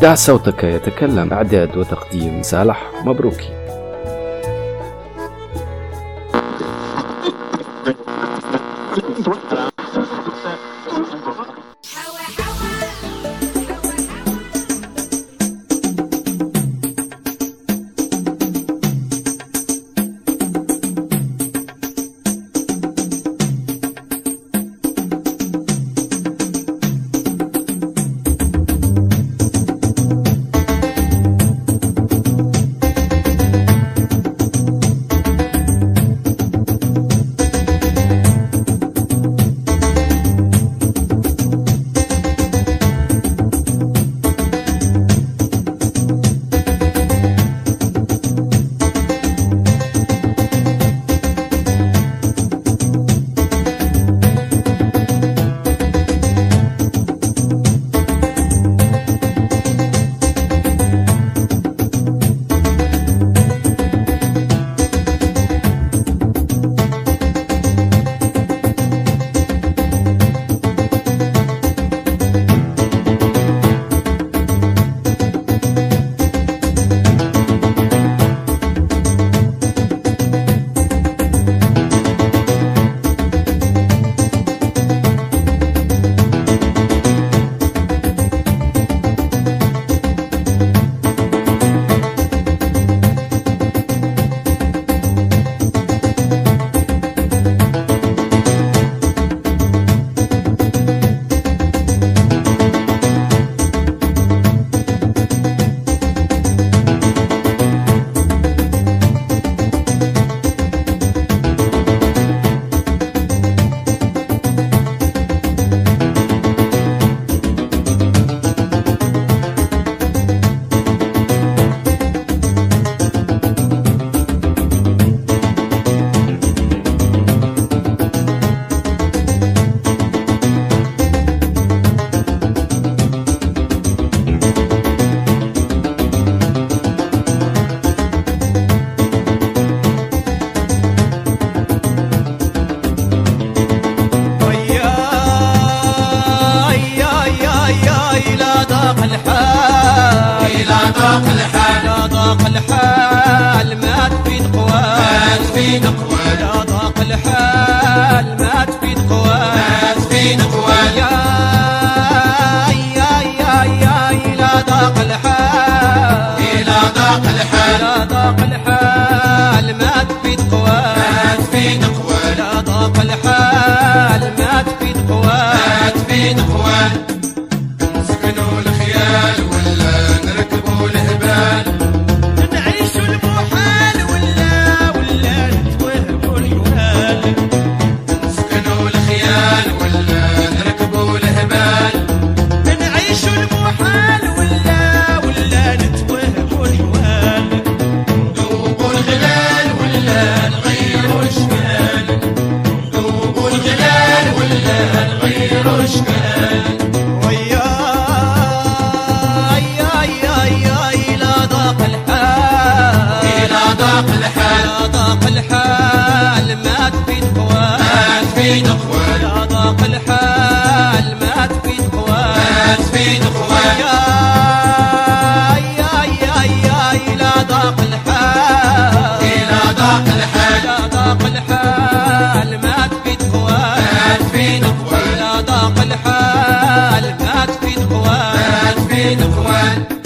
دع صوتك يتكلم إعداد وتقديم صالح مبروكي. الحال ما تفيد قوات. ما تفيد قوات. تفيد أخوان. يا ضاق الحال ما تفيد أخوان. ما تفيد أخوان. يا يا يا لا ضاق الحال. لا ضاق الحال. لا ضاق الحال ما تفيد أخوان. ما تفيد أخوان. لا ضاق الحال ما تفيد أخوان. ما تفيد أخوان.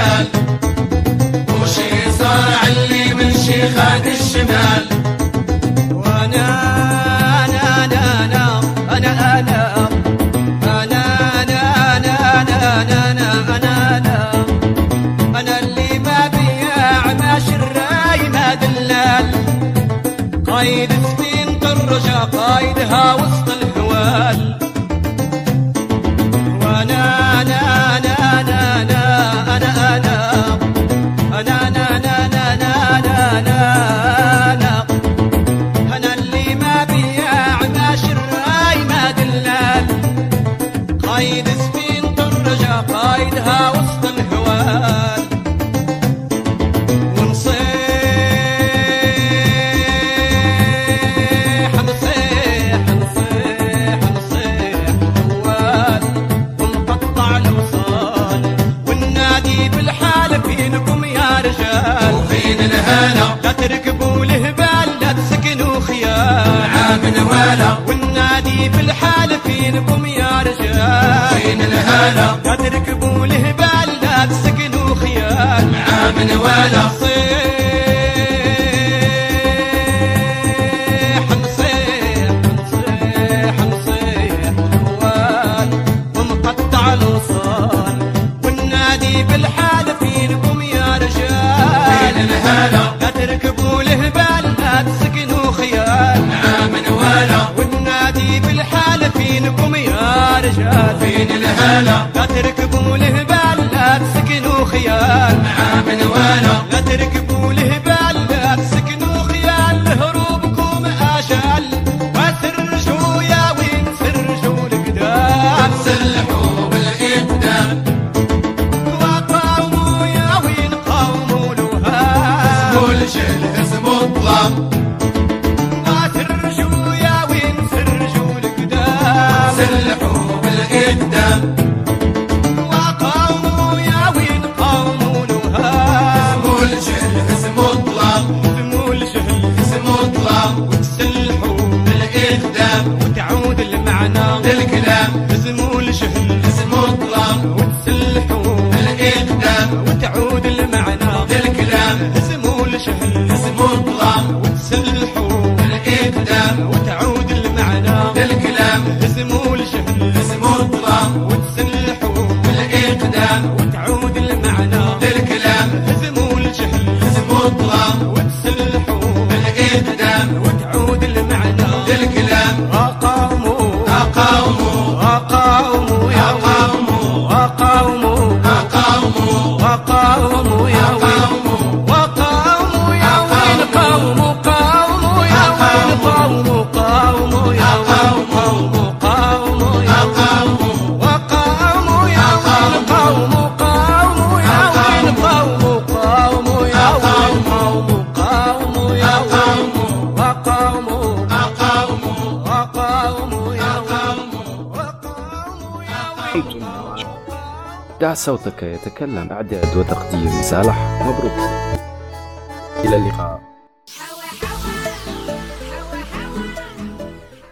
قلال وشي صار علي من شي خاد الشمال قايد سفين طرشة قايدها وسط الهوال قايدها وسط الهوال ونصيح نصيح نصيح نصيح جوال ونقطع الوصال. والنادي بالحال فينكم يا رجال. وفين الهلا لا تركبوا الهبال لا تسكنوا خيال. عامن ولا والنادي بالحال فينكم يا رجال. الهلا لا تركبوا الهبال لا تسكنوا خيال عامن ولا نصيح نصيح نصيح نصيح جوال ومقطع الوصال والنادي بالحال فينكم يا رجال لا تركبوا الهبال لا تسكنوا خيال عامن ولا والنادي بالحال فينكم يا رجال وفين الهلا لا تركبوا Esse mundo دع صوتك يتكلم. إعداد وتقديم صالح مبروك. إلى اللقاء.